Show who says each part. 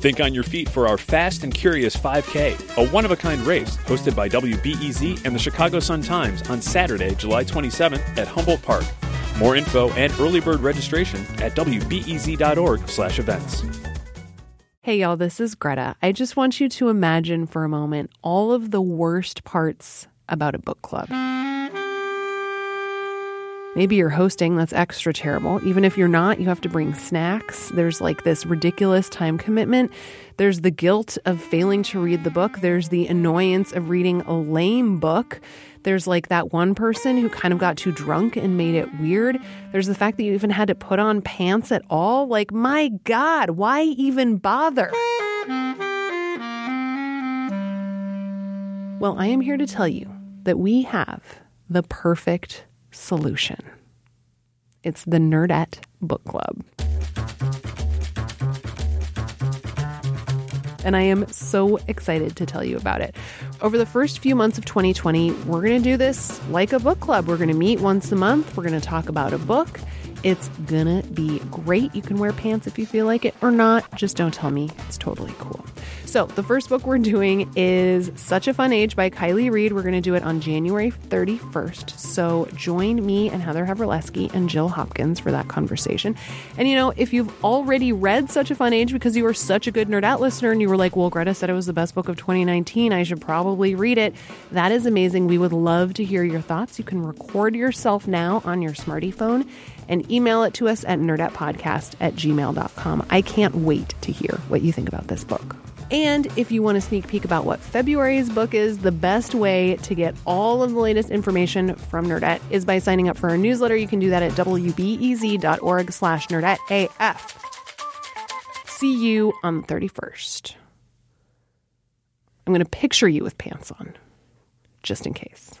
Speaker 1: Think on your feet for our Fast and Curious 5K, a one of a kind race hosted by WBEZ and the Chicago Sun Times on Saturday, July 27th at Humboldt Park. More info and early bird registration at wbez.org/events.
Speaker 2: Hey y'all, this is Greta. I just want you to imagine for a moment all of the worst parts about a book club. Maybe you're hosting, that's extra terrible. Even if you're not, you have to bring snacks. There's like this ridiculous time commitment. There's the guilt of failing to read the book. There's the annoyance of reading a lame book. There's like that one person who kind of got too drunk and made it weird. There's the fact that you even had to put on pants at all. Like, my God, why even bother? Well, I am here to tell you that we have the perfect solution. It's the Nerdette Book Club. And I am so excited to tell you about it. Over the first few months of 2020, we're going to do this like a book club. We're going to meet once a month. We're going to talk about a book. It's gonna be great. You can wear pants if you feel like it or not. Just don't tell me. It's totally cool. So, the first book we're doing is Such a Fun Age by Kiley Reid. We're to do it on January 31st. So, join me and Heather Havrilesky and Jill Hopkins for that conversation. And you know, if you've already read Such a Fun Age because you were such a good Nerdette listener and you were like, well, Greta said it was the best book of 2019, I should probably read it, that is amazing. We would love to hear your thoughts. You can record yourself now on your smarty phone and email it to us at nerdettepodcast at gmail.com. I can't wait to hear what you think about this book. And if you want a sneak peek about what February's book is, the best way to get all of the latest information from Nerdette is by signing up for our newsletter. You can do that at wbez.org slash nerdetteaf. See you on the 31st. I'm going to picture you with pants on, just in case.